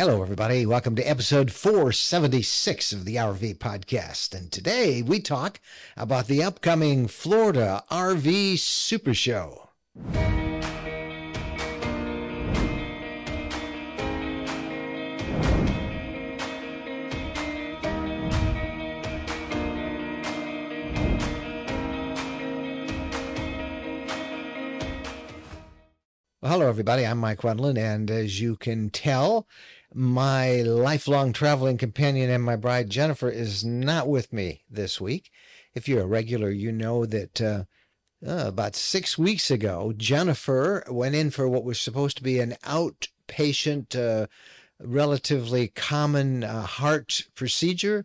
Hello, everybody. Welcome to episode 476 of the RV podcast. And today we talk about the upcoming Florida RV Super Show. Well, hello, everybody. I'm Mike Wendland, and as you can tell, my lifelong traveling companion and my bride, Jennifer, is not with me this week. If you're a regular, you know that uh, uh, about six weeks ago, Jennifer went in for what was supposed to be an outpatient, uh, relatively common uh, heart procedure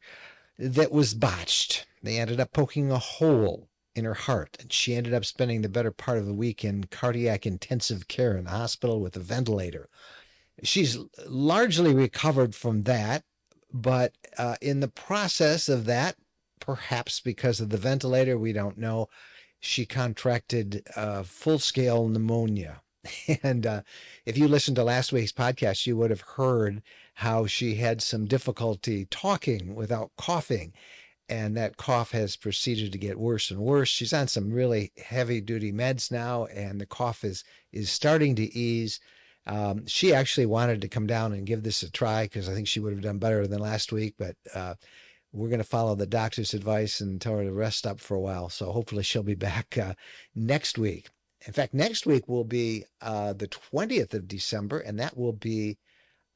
that was botched. They ended up poking a hole in her heart, and she ended up spending the better part of the week in cardiac intensive care in the hospital with a ventilator. She's largely recovered from that, but uh, in the process of that, perhaps because of the ventilator, we don't know, she contracted uh, full scale pneumonia. And uh, if you listened to last week's podcast, you would have heard how she had some difficulty talking without coughing and that cough has proceeded to get worse and worse. She's on some really heavy duty meds now, and the cough is is starting to ease. Um, she actually wanted to come down and give this a try because I think she would have done better than last week, but uh, we're going to follow the doctor's advice and tell her to rest up for a while. So hopefully she'll be back uh, next week. In fact, next week will be uh, the 20th of December, and that will be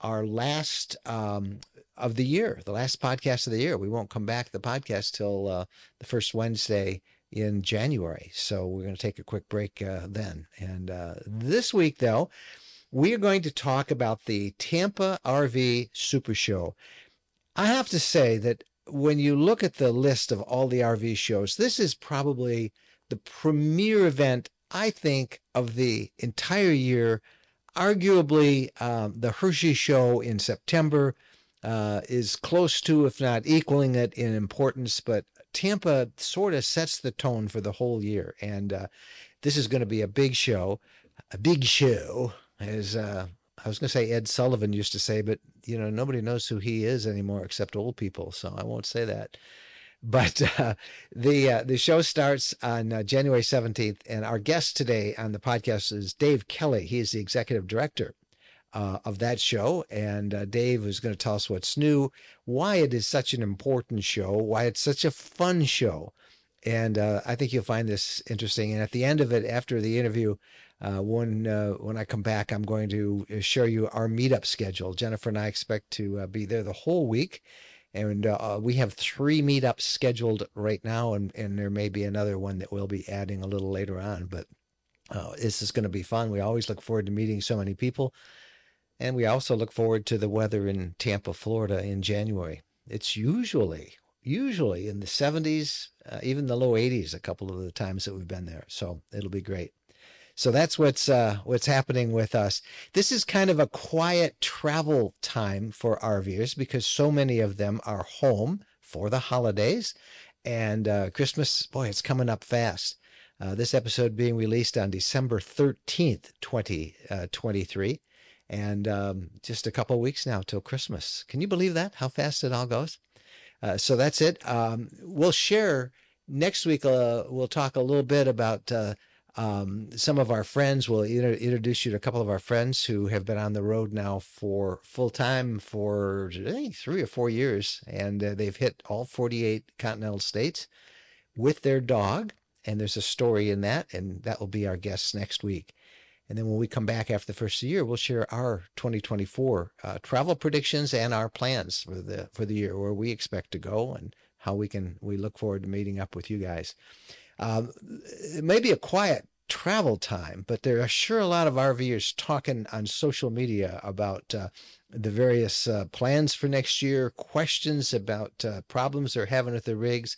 our last um, of the year, the last podcast of the year. We won't come back to the podcast till uh, the first Wednesday in January. So we're going to take a quick break uh, then. And uh, this week, though, we are going to talk about the Tampa RV Super Show. I have to say that when you look at the list of all the RV shows, this is probably the premier event, I think, of the entire year. Arguably, um, the Hershey Show in September uh, is close to, if not equaling it in importance, but Tampa sort of sets the tone for the whole year. And uh, this is going to be a big show, a big show, as uh, I was going to say Ed Sullivan used to say, but you know nobody knows who he is anymore except old people, so I won't say that. But uh, the uh, the show starts on uh, January seventeenth, and our guest today on the podcast is Dave Kelly. He is the executive director uh, of that show. And uh, Dave is going to tell us what's new, why it is such an important show, why it's such a fun show. And uh, I think you'll find this interesting. And at the end of it, after the interview, uh, when uh, when I come back, I'm going to uh, show you our meetup schedule. Jennifer and I expect to be there the whole week. And we have three meetups scheduled right now, and, and there may be another one that we'll be adding a little later on. But this is going to be fun. We always look forward to meeting so many people. And we also look forward to the weather in Tampa, Florida in January. It's usually, usually in the 70s, uh, even the low 80s a couple of the times that we've been there. So it'll be great. So that's what's uh, what's happening with us. This is kind of a quiet travel time for RVers because so many of them are home for the holidays, and uh, Christmas. Boy, it's coming up fast. Uh, this episode being released on December thirteenth, twenty uh, twenty three and um, just a couple weeks now till Christmas. Can you believe that? How fast it all goes. Uh, so that's it. Um, we'll share next week. Uh, we'll talk a little bit about uh, um, some of our friends. We'll inter- introduce you to a couple of our friends who have been on the road now for full time for three or four years, and uh, they've hit all 48 continental states with their dog. And there's a story in that, and that will be our guests next week. And then when we come back after the first year, we'll share our 2024 uh, travel predictions and our plans for the for the year, where we expect to go and how we can we look forward to meeting up with you guys. Um, it may be a quiet travel time, but there are sure a lot of RVers talking on social media about uh, the various uh, plans for next year, questions about uh, problems they're having with their rigs,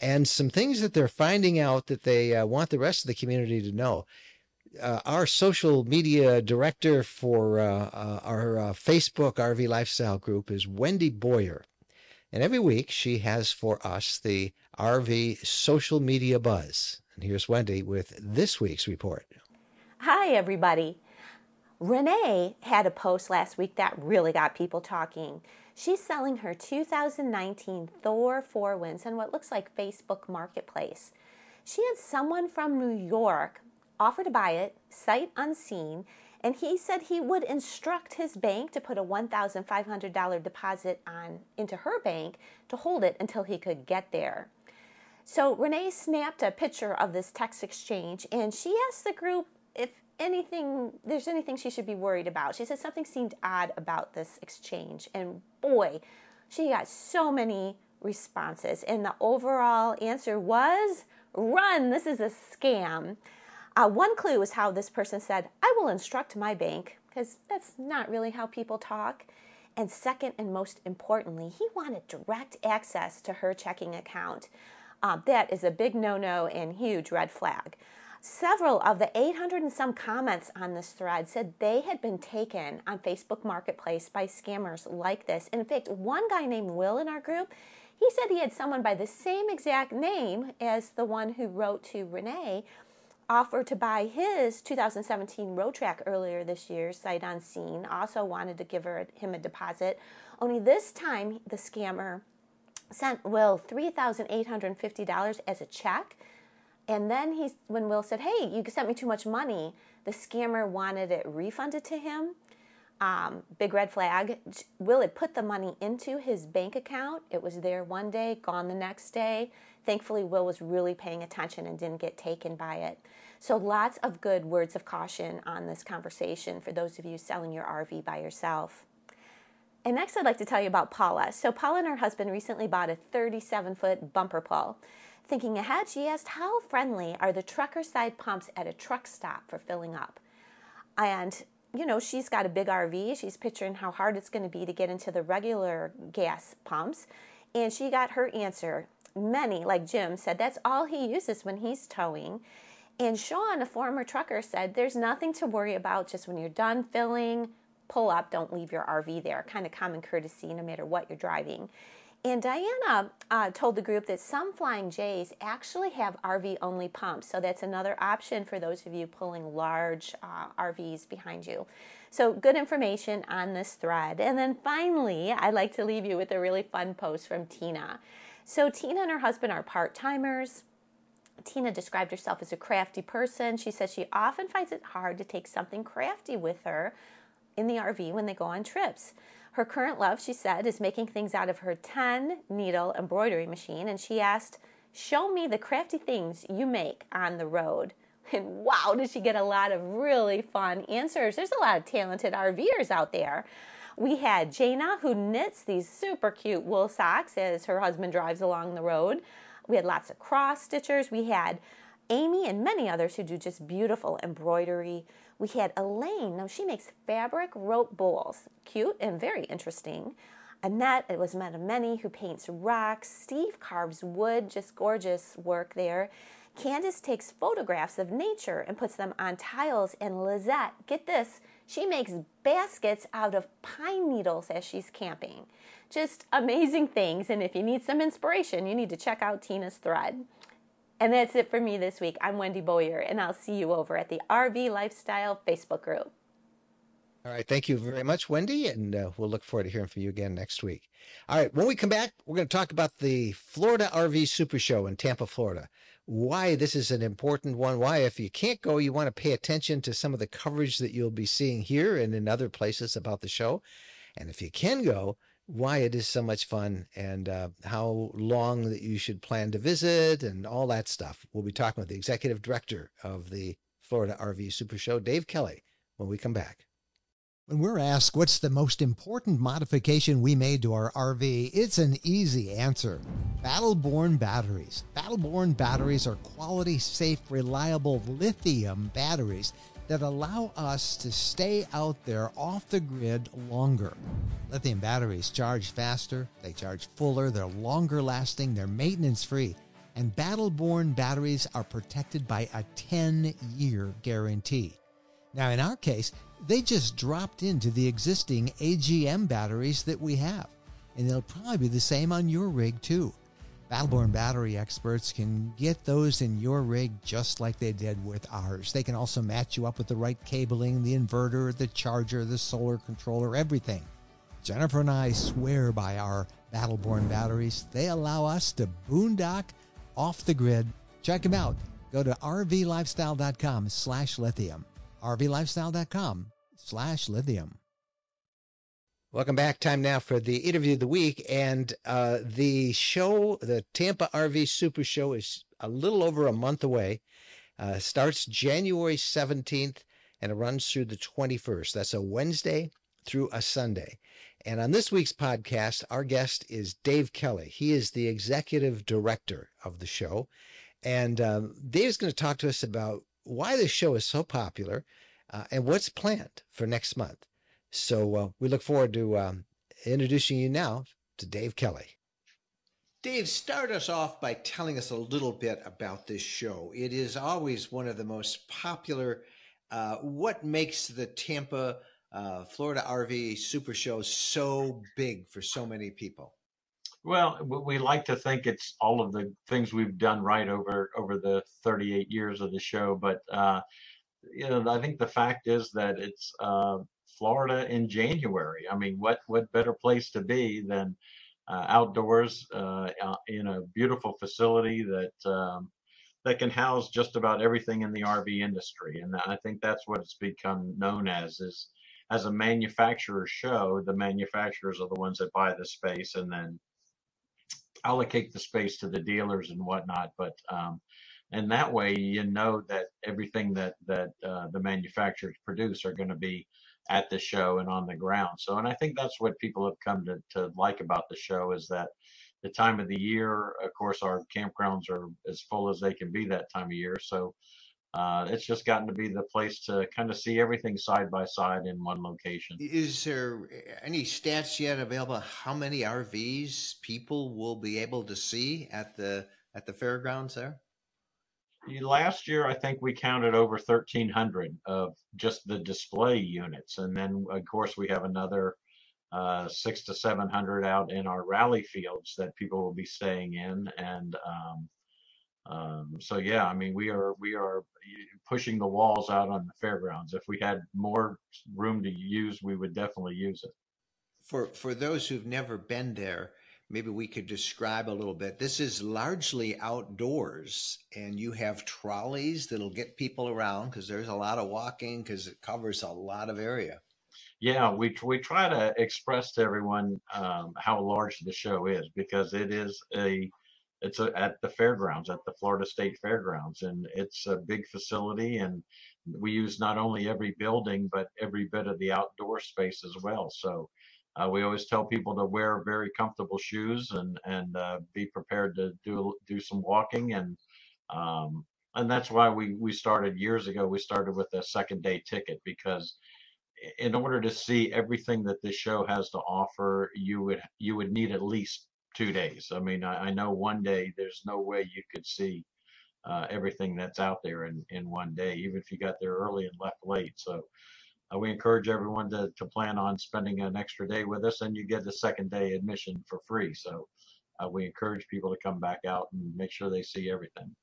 and some things that they're finding out that they uh, want the rest of the community to know uh, our social media director for uh, uh, our uh, Facebook RV Lifestyle group is Wendy Boyer. And every week she has for us the RV social media buzz. And here's Wendy with this week's report. Hi, everybody. Renee had a post last week that really got people talking. She's selling her 2019 Thor 4 Winds on what looks like Facebook Marketplace. She had someone from New York offer to buy it, sight unseen, and he said he would instruct his bank to put a $1,500 deposit on into her bank to hold it until he could get there. So Renee snapped a picture of this text exchange and she asked the group if anything there's anything she should be worried about. She said something seemed odd about this exchange and boy, she got so many responses and the overall answer was run, this is a scam. Uh, one clue is how this person said, I will instruct my bank, because that's not really how people talk. And second, and most importantly, he wanted direct access to her checking account. Uh, that is a big no no and huge red flag. Several of the 800 and some comments on this thread said they had been taken on Facebook Marketplace by scammers like this. In fact, one guy named Will in our group, he said he had someone by the same exact name as the one who wrote to Renee offer to buy his 2017 Roadtrek earlier this year, sight unseen, also wanted to give her, him a deposit. Only this time, the scammer sent Will $3,850 as a check. And then he, when Will said, Hey, you sent me too much money, the scammer wanted it refunded to him. Um, big red flag. Will had put the money into his bank account. It was there one day, gone the next day. Thankfully, Will was really paying attention and didn't get taken by it. So, lots of good words of caution on this conversation for those of you selling your RV by yourself. And next, I'd like to tell you about Paula. So, Paula and her husband recently bought a 37 foot bumper pull. Thinking ahead, she asked, How friendly are the trucker side pumps at a truck stop for filling up? And you know, she's got a big RV. She's picturing how hard it's going to be to get into the regular gas pumps. And she got her answer many, like Jim said, that's all he uses when he's towing. And Sean, a former trucker, said there's nothing to worry about just when you're done filling, pull up, don't leave your RV there. Kind of common courtesy no matter what you're driving. And Diana uh, told the group that some Flying J's actually have RV only pumps. So that's another option for those of you pulling large uh, RVs behind you. So, good information on this thread. And then finally, I'd like to leave you with a really fun post from Tina. So, Tina and her husband are part timers. Tina described herself as a crafty person. She says she often finds it hard to take something crafty with her in the RV when they go on trips. Her current love, she said, is making things out of her 10 needle embroidery machine, and she asked, Show me the crafty things you make on the road. And wow, did she get a lot of really fun answers. There's a lot of talented RVers out there. We had Jana, who knits these super cute wool socks as her husband drives along the road. We had lots of cross stitchers. We had Amy and many others who do just beautiful embroidery. We had Elaine. Now, she makes fabric rope bowls. Cute and very interesting. Annette, it was met of many who paints rocks. Steve carves wood, just gorgeous work there. Candace takes photographs of nature and puts them on tiles. And Lizette, get this, she makes baskets out of pine needles as she's camping. Just amazing things. And if you need some inspiration, you need to check out Tina's thread. And that's it for me this week. I'm Wendy Boyer, and I'll see you over at the RV Lifestyle Facebook group. All right. Thank you very much, Wendy. And uh, we'll look forward to hearing from you again next week. All right. When we come back, we're going to talk about the Florida RV Super Show in Tampa, Florida why this is an important one, why, if you can't go, you want to pay attention to some of the coverage that you'll be seeing here and in other places about the show. And if you can go, why it is so much fun and uh, how long that you should plan to visit and all that stuff. We'll be talking with the executive director of the Florida RV Super Show, Dave Kelly, when we come back. When we're asked what's the most important modification we made to our RV, it's an easy answer. Battleborn batteries. Battleborn batteries are quality, safe, reliable lithium batteries that allow us to stay out there off the grid longer. Lithium batteries charge faster, they charge fuller, they're longer lasting, they're maintenance free, and Battleborn batteries are protected by a 10 year guarantee. Now, in our case, they just dropped into the existing AGM batteries that we have, and they'll probably be the same on your rig too. Battleborn battery experts can get those in your rig just like they did with ours. They can also match you up with the right cabling, the inverter, the charger, the solar controller, everything. Jennifer and I swear by our Battleborn batteries. They allow us to boondock off the grid. Check them out. Go to rvlifestyle.com slash lithium. rvlifestyle.com slash lithium. Welcome back. Time now for the interview of the week. And uh, the show, the Tampa RV Super Show, is a little over a month away. Uh, starts January 17th and it runs through the 21st. That's a Wednesday through a Sunday. And on this week's podcast, our guest is Dave Kelly. He is the executive director of the show. And um, Dave's going to talk to us about why this show is so popular uh, and what's planned for next month. So uh, we look forward to um, introducing you now to Dave Kelly. Dave, start us off by telling us a little bit about this show. It is always one of the most popular. Uh, what makes the Tampa, uh, Florida RV Super Show so big for so many people? Well, we like to think it's all of the things we've done right over over the 38 years of the show, but uh, you know, I think the fact is that it's uh, Florida in January. I mean, what what better place to be than uh, outdoors uh, in a beautiful facility that um, that can house just about everything in the RV industry, and I think that's what it's become known as is as a manufacturer show. The manufacturers are the ones that buy the space and then allocate the space to the dealers and whatnot. But um, and that way you know that everything that that uh, the manufacturers produce are going to be at the show and on the ground. So, and I think that's what people have come to, to like about the show is that the time of the year, of course, our campgrounds are as full as they can be that time of year. So, uh, it's just gotten to be the place to kind of see everything side by side in one location. Is there any stats yet available? How many RVs people will be able to see at the at the fairgrounds there? last year I think we counted over 1,300 of just the display units, and then of course we have another uh, six to 700 out in our rally fields that people will be staying in, and um, um, so yeah, I mean we are we are pushing the walls out on the fairgrounds. If we had more room to use, we would definitely use it. For for those who've never been there, maybe we could describe a little bit. This is largely outdoors, and you have trolleys that'll get people around because there's a lot of walking because it covers a lot of area. Yeah, we we try to express to everyone um, how large the show is because it is a it's a, at the fairgrounds at the Florida State Fairgrounds, and it's a big facility, and we use not only every building but every bit of the outdoor space as well. So uh, we always tell people to wear very comfortable shoes and and uh, be prepared to do do some walking and um, and that's why we we started years ago. We started with a second day ticket because in order to see everything that this show has to offer, you would you would need at least two days. I mean, I, I know one day there's no way you could see uh, everything that's out there in in one day, even if you got there early and left late. So uh, we encourage everyone to, to plan on spending an extra day with us and you get the second day admission for free. So uh, we encourage people to come back out and make sure they see everything.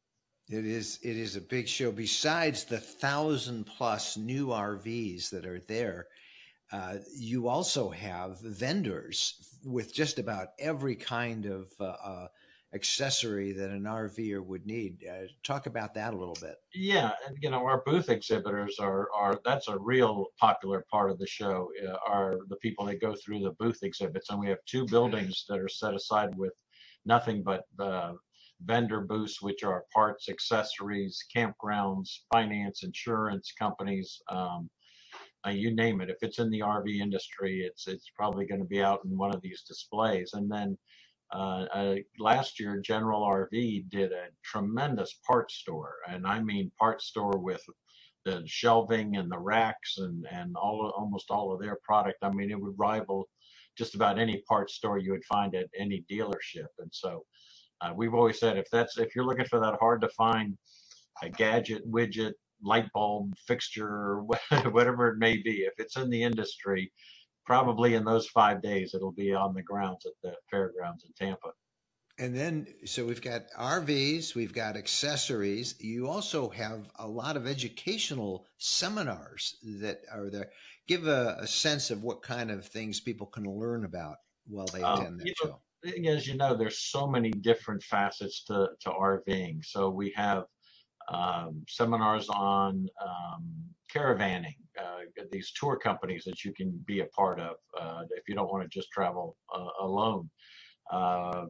It is it is a big show. Besides the thousand plus new RVs that are there, uh, you also have vendors with just about every kind of uh, uh, accessory that an RVer would need. Uh, talk about that a little bit. Yeah, and you know our booth exhibitors are are that's a real popular part of the show. Uh, are the people that go through the booth exhibits, and we have two buildings that are set aside with nothing but uh, vendor booths, which are parts, accessories, campgrounds, finance, insurance companies. Um, uh, you name it. If it's in the RV industry, it's it's probably going to be out in one of these displays. And then uh, uh, last year, General RV did a tremendous parts store, and I mean parts store with the shelving and the racks and and all almost all of their product. I mean, it would rival just about any parts store you would find at any dealership. And so, uh, we've always said if that's if you're looking for that hard to find a gadget, widget, light bulb, fixture, whatever it may be, if it's in the industry, probably in those five days it'll be on the grounds at the fairgrounds in Tampa. And then, so we've got RVs, we've got accessories. You also have a lot of educational seminars that are there. Give a, a sense of what kind of things people can learn about while they Um, attend you that know, show. as you know, there's so many different facets to, to RVing. So we have um, seminars on um, caravanning, uh, these tour companies that you can be a part of uh, if you don't want to just travel uh, alone. Uh,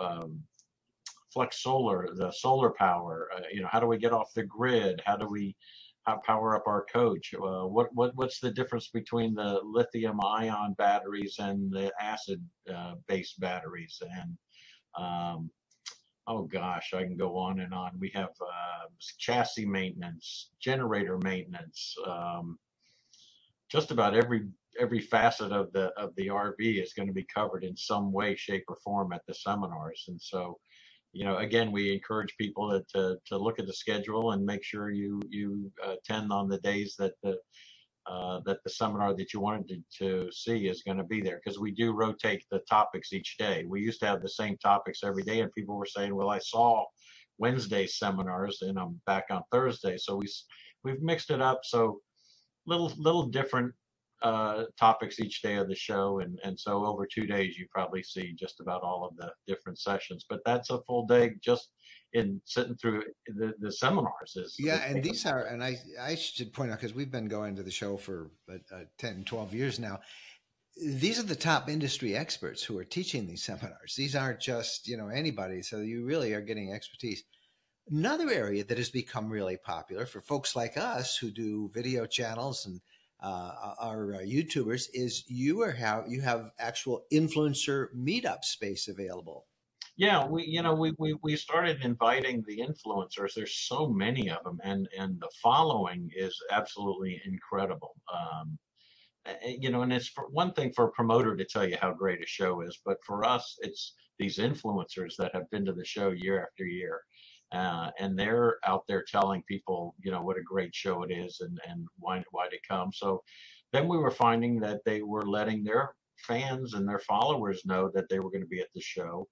uh, um, Flex Solar, the solar power. Uh, you know, how do we get off the grid? How do we how power up our coach? Uh, what what what's the difference between the lithium ion batteries and the acid based batteries? And um, oh gosh, I can go on and on. We have uh, chassis maintenance, generator maintenance. Um, just about every every facet of the of the RV is going to be covered in some way, shape, or form at the seminars. And so, you know, again, we encourage people to to, to look at the schedule and make sure you you attend on the days that the uh, that the seminar that you wanted to, to see is going to be there because we do rotate the topics each day. We used to have the same topics every day, and people were saying, "Well, I saw Wednesday seminars, and I'm back on Thursday." So we we've mixed it up so little little different uh, topics each day of the show, and and so over two days you probably see just about all of the different sessions. But that's a full day just in sitting through the, the seminars is, Yeah, and these are, and I, I should point out because we've been going to the show for uh, uh, 10, twelve years now. These are the top industry experts who are teaching these seminars. These aren't just, you know, anybody. So you really are getting expertise. Another area that has become really popular for folks like us who do video channels and uh, our uh, YouTubers is you are have you have actual influencer meetup space available. Yeah, we you know we, we we started inviting the influencers. There's so many of them, and and the following is absolutely incredible. Um, you know, and it's for one thing for a promoter to tell you how great a show is, but for us, it's these influencers that have been to the show year after year, uh, and they're out there telling people, you know, what a great show it is and and why why to come. So then we were finding that they were letting their fans and their followers know that they were going to be at the show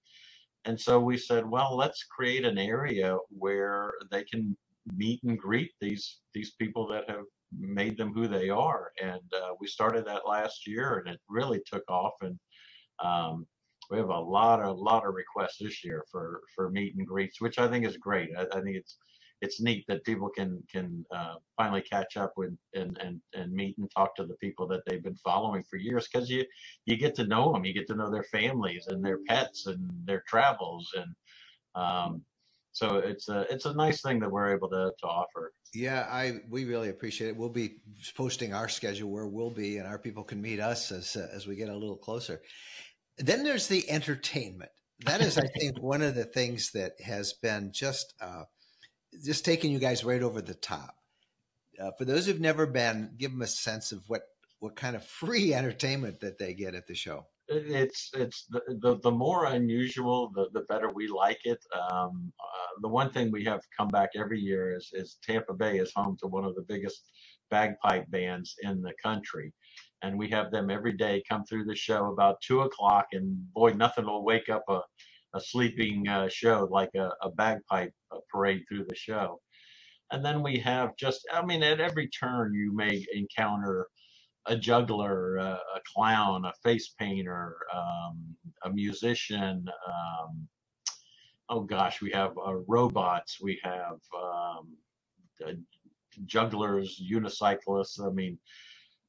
and so we said, well, let's create an area where they can meet and greet these these people that have made them who they are. And uh, we started that last year, and it really took off. And um, we have a lot of lot of requests this year for for meet and greets, which I think is great. I, I think it's it's neat that people can can uh, finally catch up with and, and and meet and talk to the people that they've been following for years because you you get to know them, you get to know their families and their pets and their travels and um, so it's a it's a nice thing that we're able to to offer. Yeah, I we really appreciate it. We'll be posting our schedule where we'll be, and our people can meet us as uh, as we get a little closer. Then there's the entertainment. That is, I think, one of the things that has been just uh, just taking you guys right over the top. Uh, for those who've never been, give them a sense of what what kind of free entertainment that they get at the show. It's it's the the, the more unusual, the, the better we like it. Um, uh, the one thing we have come back every year is is Tampa Bay is home to one of the biggest bagpipe bands in the country, and we have them every day come through the show about two o'clock, and boy, nothing will wake up a a sleeping uh, show like a, a bagpipe uh, parade through the show. And then we have just, I mean, at every turn you may encounter a juggler, a, a clown, a face painter, um, a musician. Um, oh gosh, we have uh, robots, we have um, uh, jugglers, unicyclists. I mean,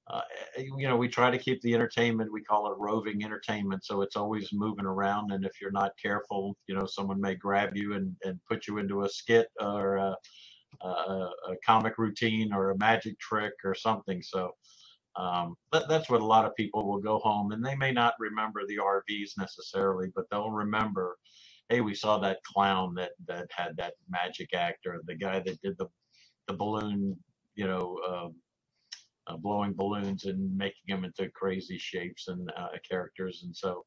uh, you know, we try to keep the entertainment. We call it roving entertainment, so it's always moving around. And if you're not careful, you know, someone may grab you and, and put you into a skit or a, a, a comic routine or a magic trick or something. So um, that, that's what a lot of people will go home, and they may not remember the RVs necessarily, but they'll remember, hey, we saw that clown that that had that magic act, or the guy that did the the balloon, you know. Um, uh, blowing balloons and making them into crazy shapes and uh, characters. And so,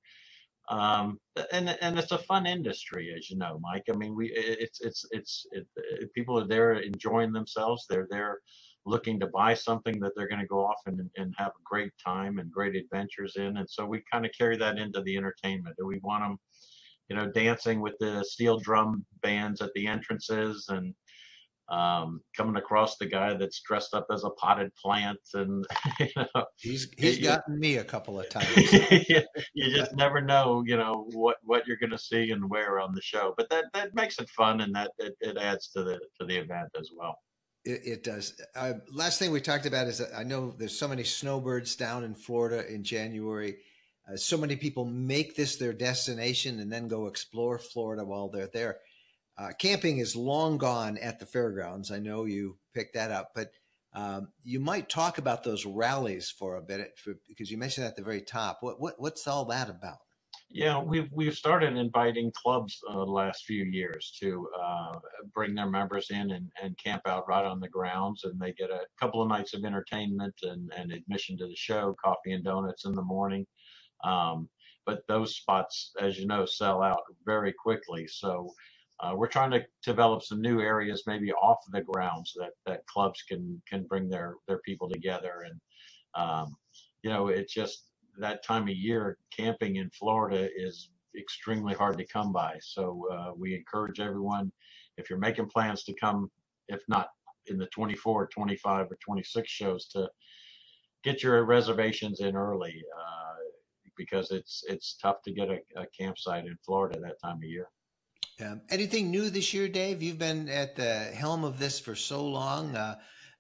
um, and and it's a fun industry, as you know, Mike. I mean, we it's it's it's it, it, people are there enjoying themselves. They're there looking to buy something that they're going to go off and, and have a great time and great adventures in. And so we kind of carry that into the entertainment. Do we want them, you know, dancing with the steel drum bands at the entrances and um, coming across the guy that's dressed up as a potted plant and you know he's he's gotten me a couple of times. You, you just never know you know what what you're going to see and where on the show but that that makes it fun and that it, it adds to the to the event as well. It, it does. Uh, last thing we talked about is that i know there's so many snowbirds down in florida in january. Uh, so many people make this their destination and then go explore florida while they're there uh, camping is long gone at the fairgrounds. I know you picked that up, but um, you might talk about those rallies for a bit for, because you mentioned at the very top. What, what what's all that about? Yeah, we've we've started inviting clubs uh, the last few years to uh, bring their members in and, and camp out right on the grounds, and they get a couple of nights of entertainment and, and admission to the show, coffee and donuts in the morning. Um, but those spots, as you know, sell out very quickly. So uh, we're trying to develop some new areas, maybe off the grounds that that clubs can can bring their their people together. And um, you know, it's just that time of year. Camping in Florida is extremely hard to come by. So uh, we encourage everyone, if you're making plans to come, if not in the 24, 25, or 26 shows, to get your reservations in early uh, because it's it's tough to get a, a campsite in Florida that time of year. Um, anything new this year, Dave? You've been at the helm of this for so long, uh,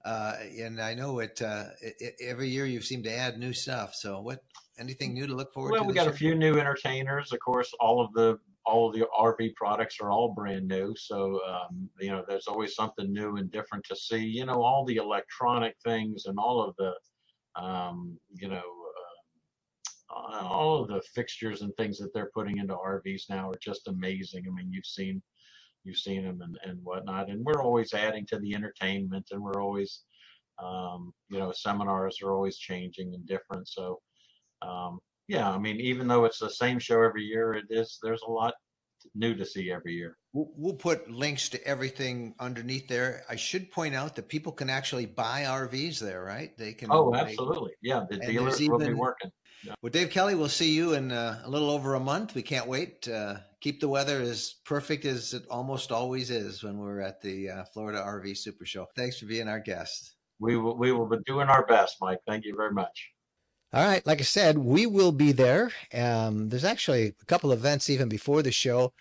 uh, and I know it, uh, it, Every year you seem to add new stuff. So, what? Anything new to look forward well, to? Well, we got year? a few new entertainers. Of course, all of the all of the RV products are all brand new. So, um, you know, there's always something new and different to see. You know, all the electronic things and all of the, um, you know, all of the fixtures and things that they're putting into RVs now are just amazing. I mean, you've seen you've seen them and, and whatnot, and we're always adding to the entertainment, and we're always um, you know seminars are always changing and different. So um, yeah, I mean, even though it's the same show every year, it is there's a lot new to see every year. We'll put links to everything underneath there. I should point out that people can actually buy RVs there, right? They can. Oh, absolutely. Yeah, the dealers will be working. Well, Dave Kelly, we'll see you in uh, a little over a month. We can't wait. Uh, keep the weather as perfect as it almost always is when we're at the uh, Florida RV Super Show. Thanks for being our guest. We will, we will be doing our best, Mike. Thank you very much. All right. Like I said, we will be there. Um, there's actually a couple events even before the show.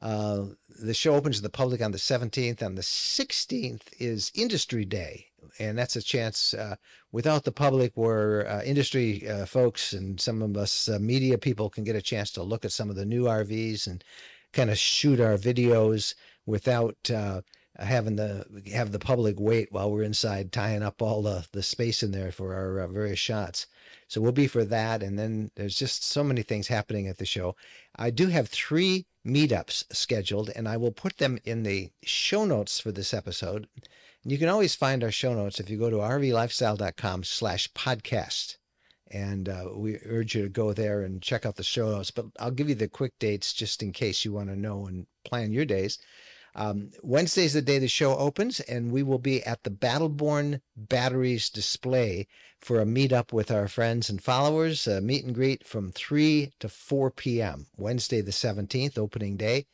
Uh, the show opens to the public on the 17th. On the 16th is Industry Day and that's a chance uh, without the public where uh, industry uh, folks and some of us uh, media people can get a chance to look at some of the new RVs and kind of shoot our videos without uh, having the have the public wait while we're inside tying up all the, the space in there for our uh, various shots. So we'll be for that, and then there's just so many things happening at the show. I do have three meetups scheduled, and I will put them in the show notes for this episode. You can always find our show notes if you go to rvlifestyle.com slash podcast. And uh, we urge you to go there and check out the show notes. But I'll give you the quick dates just in case you want to know and plan your days. Um, Wednesday is the day the show opens, and we will be at the Battleborn Batteries display for a meetup with our friends and followers. A meet and greet from 3 to 4 p.m. Wednesday, the 17th, opening day.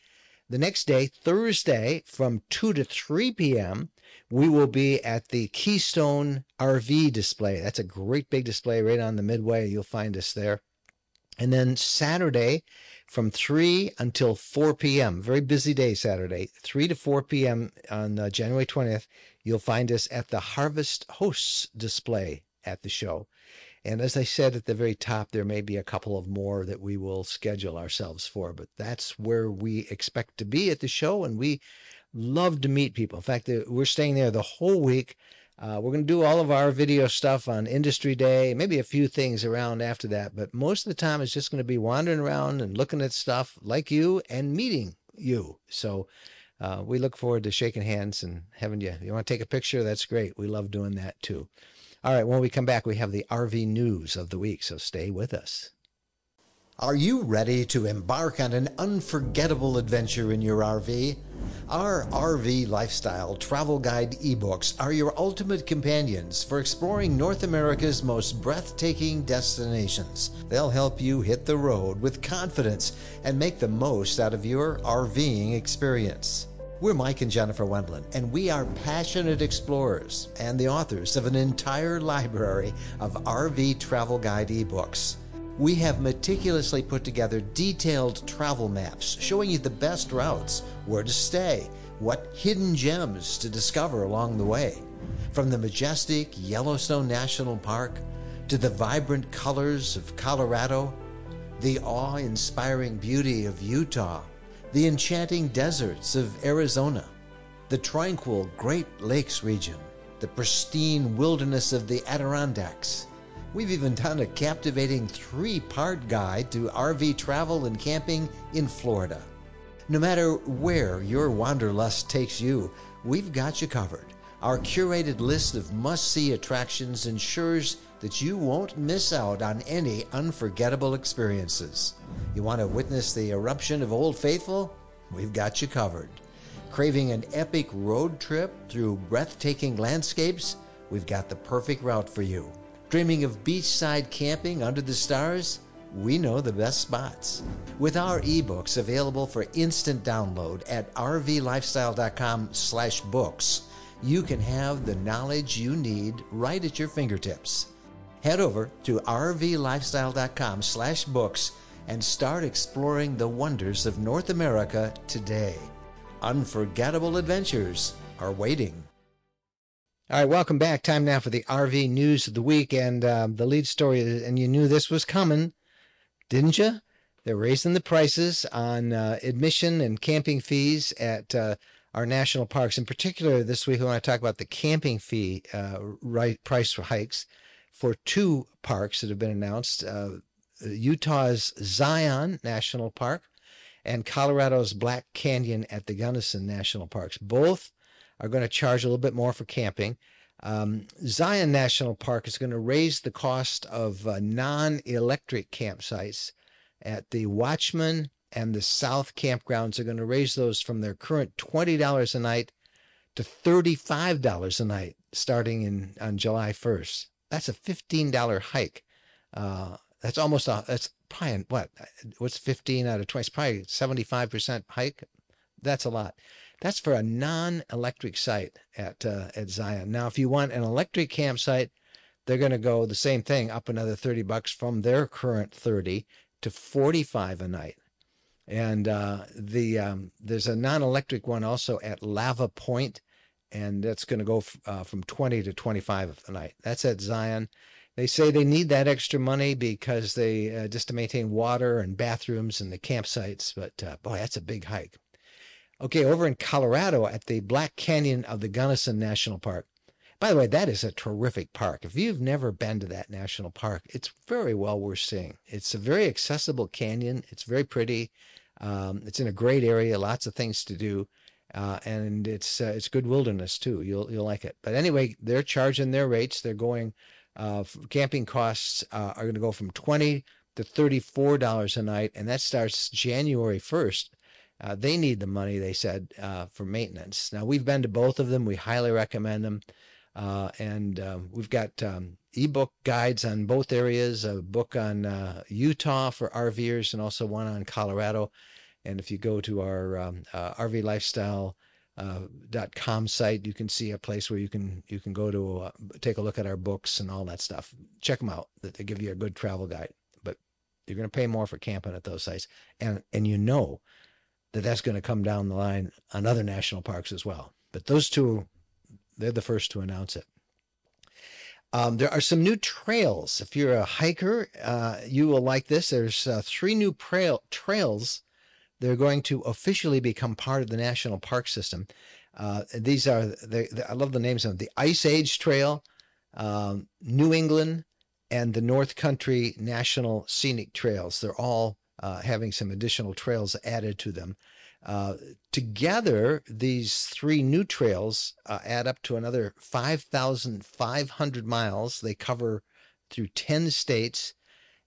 The next day, Thursday, from 2 to 3 p.m., we will be at the Keystone RV display. That's a great big display right on the midway. You'll find us there. And then Saturday from 3 until 4 p.m., very busy day Saturday, 3 to 4 p.m. on uh, January 20th, you'll find us at the Harvest Hosts display at the show. And as I said at the very top, there may be a couple of more that we will schedule ourselves for, but that's where we expect to be at the show. And we love to meet people. In fact, we're staying there the whole week. Uh, we're going to do all of our video stuff on Industry Day, maybe a few things around after that, but most of the time it's just going to be wandering around and looking at stuff like you and meeting you. So uh, we look forward to shaking hands and having you. You want to take a picture? That's great. We love doing that too. All right, when we come back, we have the RV news of the week, so stay with us. Are you ready to embark on an unforgettable adventure in your RV? Our RV Lifestyle Travel Guide ebooks are your ultimate companions for exploring North America's most breathtaking destinations. They'll help you hit the road with confidence and make the most out of your RVing experience. We're Mike and Jennifer Wendland, and we are passionate explorers and the authors of an entire library of RV Travel Guide ebooks. We have meticulously put together detailed travel maps showing you the best routes, where to stay, what hidden gems to discover along the way. From the majestic Yellowstone National Park to the vibrant colors of Colorado, the awe inspiring beauty of Utah, the enchanting deserts of Arizona, the tranquil Great Lakes region, the pristine wilderness of the Adirondacks We've even done a captivating three part guide to RV travel and camping in Florida. No matter where your wanderlust takes you, we've got you covered. Our curated list of must see attractions ensures that you won't miss out on any unforgettable experiences. You want to witness the eruption of Old Faithful? We've got you covered. Craving an epic road trip through breathtaking landscapes? We've got the perfect route for you. Dreaming of beachside camping under the stars? We know the best spots. With our ebooks available for instant download at rvlifestyle.com/books, you can have the knowledge you need right at your fingertips. Head over to rvlifestyle.com/books and start exploring the wonders of North America today. Unforgettable adventures are waiting. All right, welcome back. Time now for the RV news of the week. And um, the lead story, and you knew this was coming, didn't you? They're raising the prices on uh, admission and camping fees at uh, our national parks. In particular, this week, we want to talk about the camping fee uh, right, price hikes for two parks that have been announced uh, Utah's Zion National Park and Colorado's Black Canyon at the Gunnison National Parks. Both are going to charge a little bit more for camping. Um, Zion National Park is going to raise the cost of uh, non electric campsites at the Watchman and the South campgrounds. Are going to raise those from their current $20 a night to $35 a night starting in on July 1st. That's a $15 hike. Uh, that's almost a, that's probably what, what's 15 out of 20? It's probably 75% hike. That's a lot. That's for a non-electric site at uh, at Zion. Now, if you want an electric campsite, they're going to go the same thing up another 30 bucks from their current 30 to 45 a night. And uh, the um, there's a non-electric one also at Lava Point, and that's going to go f- uh, from 20 to 25 a night. That's at Zion. They say they need that extra money because they uh, just to maintain water and bathrooms and the campsites. But uh, boy, that's a big hike. Okay, over in Colorado at the Black Canyon of the Gunnison National Park. By the way, that is a terrific park. If you've never been to that national park, it's very well worth seeing. It's a very accessible canyon. It's very pretty. Um, it's in a great area, lots of things to do, uh, and it's uh, it's good wilderness too. You'll you'll like it. But anyway, they're charging their rates. They're going. Uh, camping costs uh, are going to go from twenty to thirty four dollars a night, and that starts January first. Uh, they need the money, they said, uh, for maintenance. Now, we've been to both of them. We highly recommend them. Uh, and um, we've got um, ebook guides on both areas a book on uh, Utah for RVers and also one on Colorado. And if you go to our um, uh, RV lifestyle uh, site, you can see a place where you can you can go to take a look at our books and all that stuff. Check them out. They give you a good travel guide, but you're going to pay more for camping at those sites, and and you know that that's going to come down the line on other national parks as well. But those two, they're the first to announce it. Um, there are some new trails. If you're a hiker, uh, you will like this. There's uh, three new trail trails. They're going to officially become part of the national park system. Uh, these are they, they, I love the names of them. The Ice Age Trail, um, New England, and the North Country National Scenic Trails. They're all uh, having some additional trails added to them. Uh, together, these three new trails uh, add up to another 5,500 miles. They cover through 10 states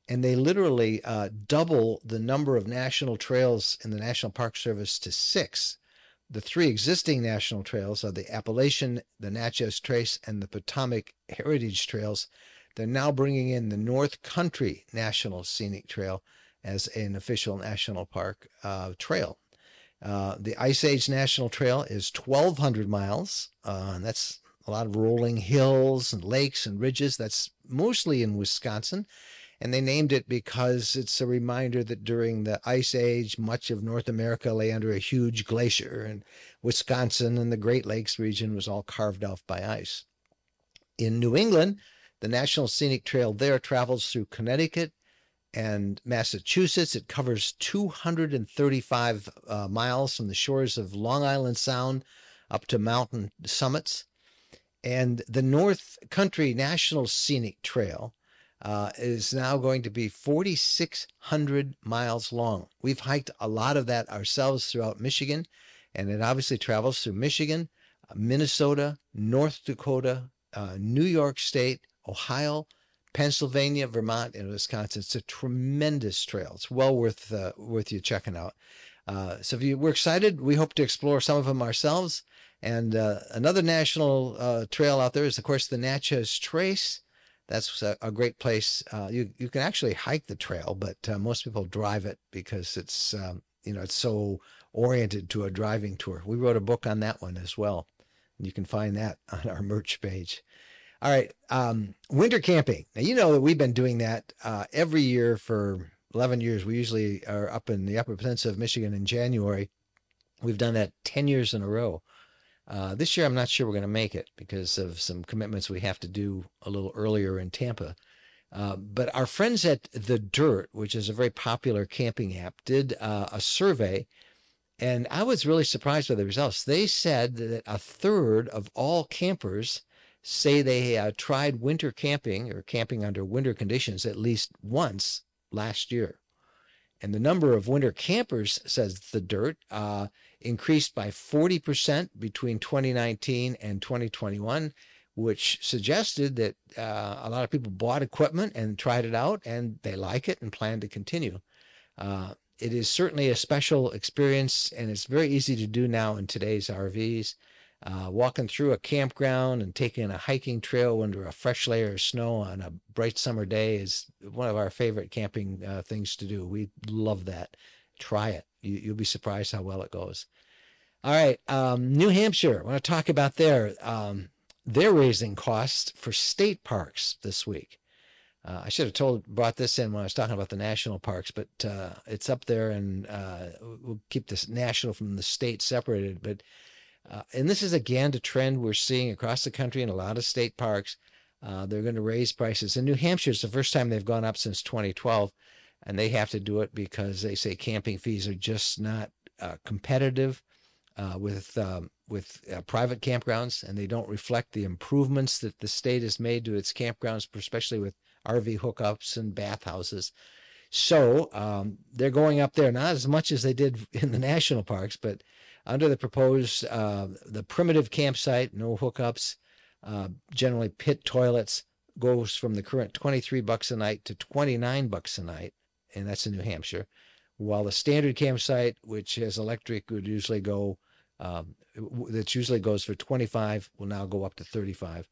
and they literally uh, double the number of national trails in the National Park Service to six. The three existing national trails are the Appalachian, the Natchez Trace, and the Potomac Heritage Trails. They're now bringing in the North Country National Scenic Trail as an official national park uh, trail. Uh, the Ice Age National Trail is 1,200 miles. Uh, and that's a lot of rolling hills and lakes and ridges. That's mostly in Wisconsin. And they named it because it's a reminder that during the Ice Age, much of North America lay under a huge glacier, and Wisconsin and the Great Lakes region was all carved off by ice. In New England, the National Scenic Trail there travels through Connecticut and Massachusetts. It covers 235 uh, miles from the shores of Long Island Sound up to mountain summits. And the North Country National Scenic Trail uh, is now going to be 4,600 miles long. We've hiked a lot of that ourselves throughout Michigan, and it obviously travels through Michigan, uh, Minnesota, North Dakota, uh, New York State, Ohio, Pennsylvania, Vermont, and Wisconsin. It's a tremendous trail. It's well worth uh, worth you checking out. Uh, so if you, we're excited, we hope to explore some of them ourselves. And uh, another national uh, trail out there is, of course, the Natchez Trace. That's a, a great place. Uh, you you can actually hike the trail, but uh, most people drive it because it's um, you know it's so oriented to a driving tour. We wrote a book on that one as well. You can find that on our merch page. All right, um, winter camping. Now you know that we've been doing that uh, every year for 11 years. We usually are up in the Upper Peninsula of Michigan in January. We've done that 10 years in a row. Uh, this year, I'm not sure we're going to make it because of some commitments we have to do a little earlier in Tampa. Uh, but our friends at The Dyrt, which is a very popular camping app, did uh, a survey, and I was really surprised by the results. They said that a third of all campers say they uh, tried winter camping or camping under winter conditions at least once last year. And the number of winter campers, says The Dyrt, uh, increased by 40% between 2019 and 2021, which suggested that uh, a lot of people bought equipment and tried it out and they like it and plan to continue. Uh, it is certainly a special experience and it's very easy to do now in today's RVs. Uh, walking through a campground and taking a hiking trail under a fresh layer of snow on a bright summer day is one of our favorite camping uh, things to do. We love that. Try it. You, will be surprised how well it goes. All right, um, New Hampshire. I want to talk about their um, they're raising costs for state parks this week. Uh, I should have told brought this in when I was talking about the national parks, but uh, it's up there, and uh, we'll keep this national from the state separated. But uh, and this is again a trend we're seeing across the country in a lot of state parks. Uh, they're going to raise prices. In New Hampshire, it's the first time they've gone up since 2012, and they have to do it because they say camping fees are just not uh, competitive uh, with um, with uh, private campgrounds, and they don't reflect the improvements that the state has made to its campgrounds, especially with RV hookups and bathhouses. So um, they're going up there not as much as they did in the national parks, but under the proposed uh, the primitive campsite, no hookups, uh, generally pit toilets, goes from the current 23 bucks a night to 29 bucks a night, and that's in New Hampshire. While the standard campsite, which has electric, would usually go um, that usually goes for 25 will now go up to 35.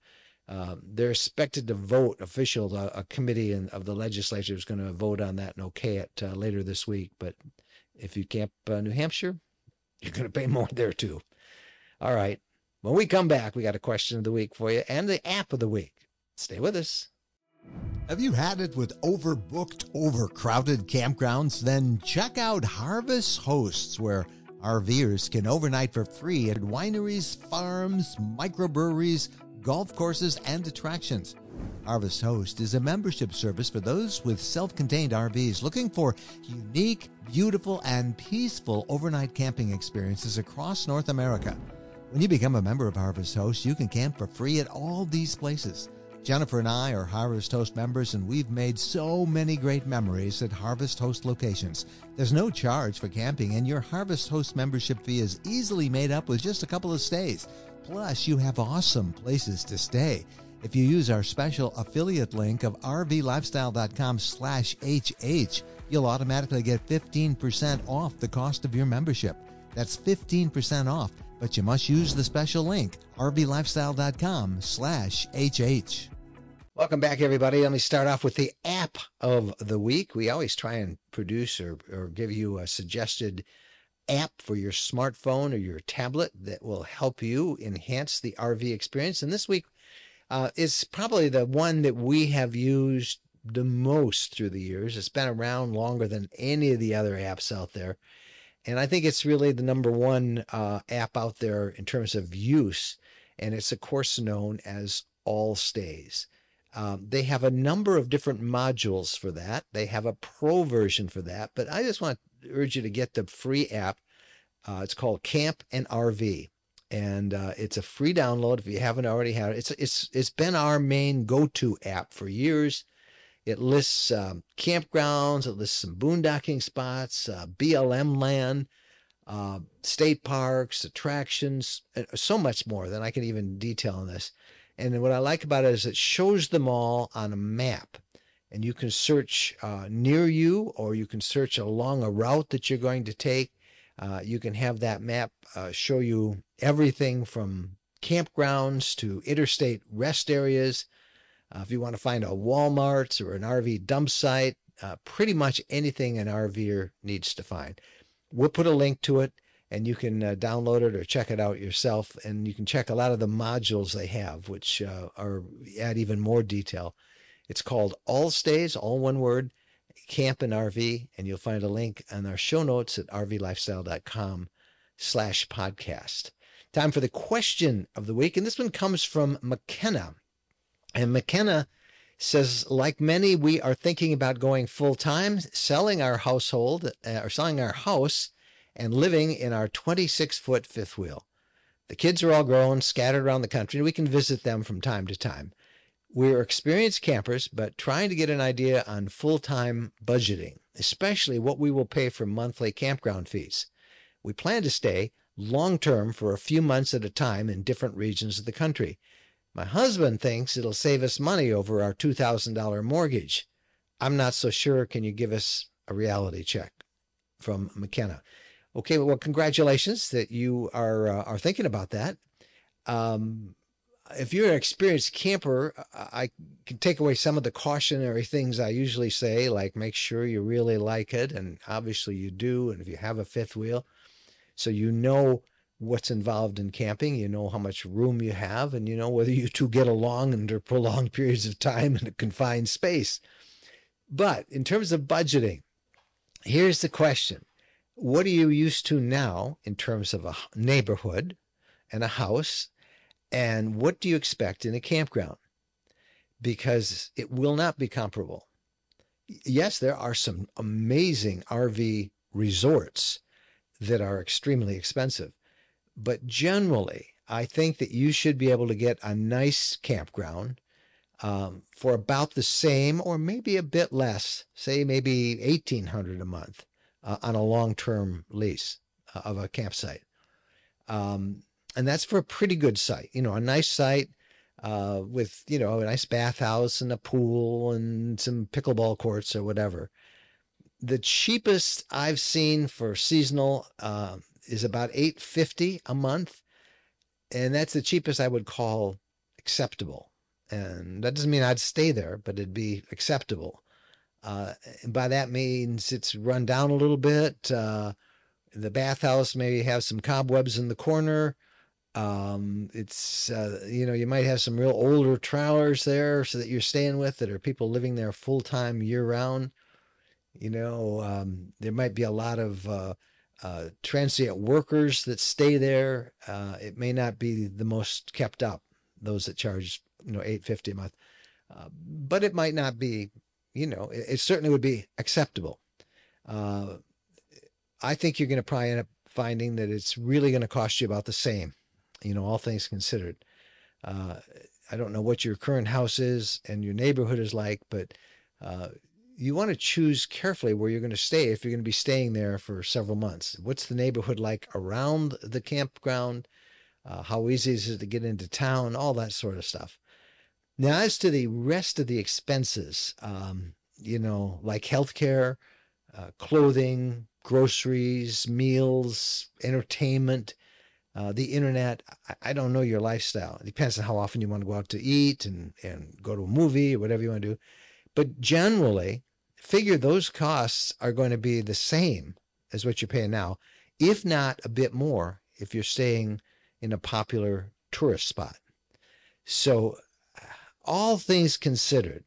Um, they're expected to vote official a, a committee in, of the legislature is going to vote on that and okay it uh, later this week but if you camp uh, new hampshire you're going to pay more there too. All right. When we come back, we got a question of the week for you and the app of the week. Stay with us. Have you had it with overbooked, overcrowded campgrounds? Then check out Harvest Hosts, where RVers can overnight for free at wineries, farms, microbreweries, golf courses, and attractions. Harvest Host is a membership service for those with self contained RVs looking for unique, beautiful, and peaceful overnight camping experiences across North America. When you become a member of Harvest Host, you can camp for free at all these places. Jennifer and I are Harvest Host members, and we've made so many great memories at Harvest Host locations. There's no charge for camping, and your Harvest Host membership fee is easily made up with just a couple of stays. Plus, you have awesome places to stay. If you use our special affiliate link of rvlifestyle.com slash HH, you'll automatically get 15% off the cost of your membership. That's 15% off, but you must use the special link rvlifestyle.com slash HH. Welcome back, everybody. Let me start off with the app of the week. We always try and produce or, or give you a suggested app for your smartphone or your tablet that will help you enhance the RV experience. And this week uh, is probably the one that we have used the most through the years. It's been around longer than any of the other apps out there. And I think it's really the number one uh, app out there in terms of use. And it's, of course, known as AllStays. Um, they have a number of different modules for that. They have a pro version for that. But I just want to urge you to get the free app. Uh, it's called Camp and RV and uh, it's a free download if you haven't already had it. It's it's it's been our main go-to app for years. It lists um, campgrounds, it lists some boondocking spots, uh, BLM land, uh, state parks, attractions, so much more than I can even detail in this. And what I like about it is it shows them all on a map. And you can search uh, near you or you can search along a route that you're going to take. Uh, you can have that map uh, show you everything from campgrounds to interstate rest areas. Uh, if you want to find a Walmart or an RV dump site, uh, pretty much anything an RVer needs to find. We'll put a link to it and you can uh, download it or check it out yourself. And you can check a lot of the modules they have, which uh, are add even more detail. It's called AllStays, all one word, Camp and RV, and you'll find a link on our show notes at rvlifestyle.com slash podcast. Time for the question of the week. And this one comes from McKenna. And McKenna says, like many, we are thinking about going full time, selling our household uh, or selling our house and living in our 26 foot fifth wheel. The kids are all grown, scattered around the country, and we can visit them from time to time. We're experienced campers, but trying to get an idea on full time budgeting, especially what we will pay for monthly campground fees. We plan to stay long term for a few months at a time in different regions of the country. My husband thinks it'll save us money over our $2,000 mortgage. I'm not so sure. Can you give us a reality check from McKenna? Okay, well, congratulations that you are uh, are thinking about that. Um, if you're an experienced camper, I can take away some of the cautionary things I usually say, like make sure you really like it, and obviously you do. And if you have a fifth wheel, so you know what's involved in camping, you know how much room you have, and you know whether you two get along under prolonged periods of time in a confined space. But in terms of budgeting, here's the question What are you used to now in terms of a neighborhood and a house? And what do you expect in a campground? Because it will not be comparable. Yes, there are some amazing RV resorts that are extremely expensive. But generally, I think that you should be able to get a nice campground um, for about the same or maybe a bit less, say maybe 1800 a month uh, on a long-term lease uh, of a campsite. Um, and that's for a pretty good site, you know, a nice site uh, with, you know, a nice bathhouse and a pool and some pickleball courts or whatever the cheapest I've seen for seasonal uh, is about eight fifty a month, and that's the cheapest I would call acceptable. And that doesn't mean I'd stay there, but it'd be acceptable. Uh, and by that means it's run down a little bit. Uh, the bathhouse may have some cobwebs in the corner. Um, it's uh, you know you might have some real older trailers there, so that you're staying with that are people living there full time year round. You know, um, there might be a lot of uh, uh, transient workers that stay there. Uh, it may not be the most kept up. Those that charge, you know, eight fifty a month, uh, but it might not be. You know, it, it certainly would be acceptable. Uh, I think you're going to probably end up finding that it's really going to cost you about the same. You know, all things considered. Uh, I don't know what your current house is and your neighborhood is like, but you want to choose carefully where you're going to stay if you're going to be staying there for several months. What's the neighborhood like around the campground? Uh, how easy is it to get into town? All that sort of stuff. Now, as to the rest of the expenses, um, you know, like healthcare, uh, clothing, groceries, meals, entertainment, uh, the internet. I, I, don't know your lifestyle. It depends on how often you want to go out to eat and, and go to a movie or whatever you want to do. But generally, figure those costs are going to be the same as what you're paying now, if not a bit more if you're staying in a popular tourist spot. So, all things considered,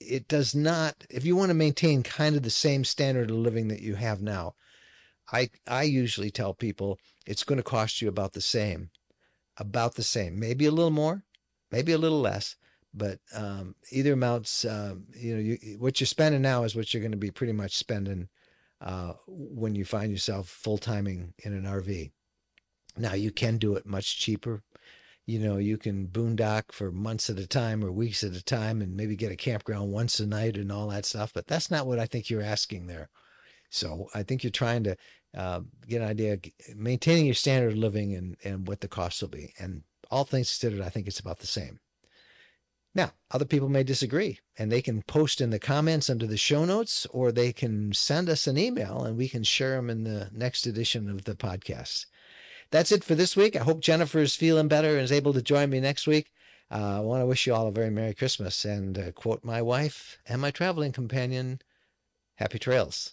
it does not, if you want to maintain kind of the same standard of living that you have now, I, I usually tell people it's going to cost you about the same, about the same, maybe a little more, maybe a little less, but um, either amounts, um, you know, you, what you're spending now is what you're going to be pretty much spending uh, when you find yourself full timing in an RV. Now you can do it much cheaper. You know, you can boondock for months at a time or weeks at a time and maybe get a campground once a night and all that stuff. But that's not what I think you're asking there. So I think you're trying to uh, get an idea, maintaining your standard of living and, and what the costs will be. And all things considered, I think it's about the same. Now, other people may disagree, and they can post in the comments under the show notes, or they can send us an email and we can share them in the next edition of the podcast. That's it for this week. I hope Jennifer is feeling better and is able to join me next week. Uh, I want to wish you all a very Merry Christmas and uh, quote my wife and my traveling companion, Happy Trails.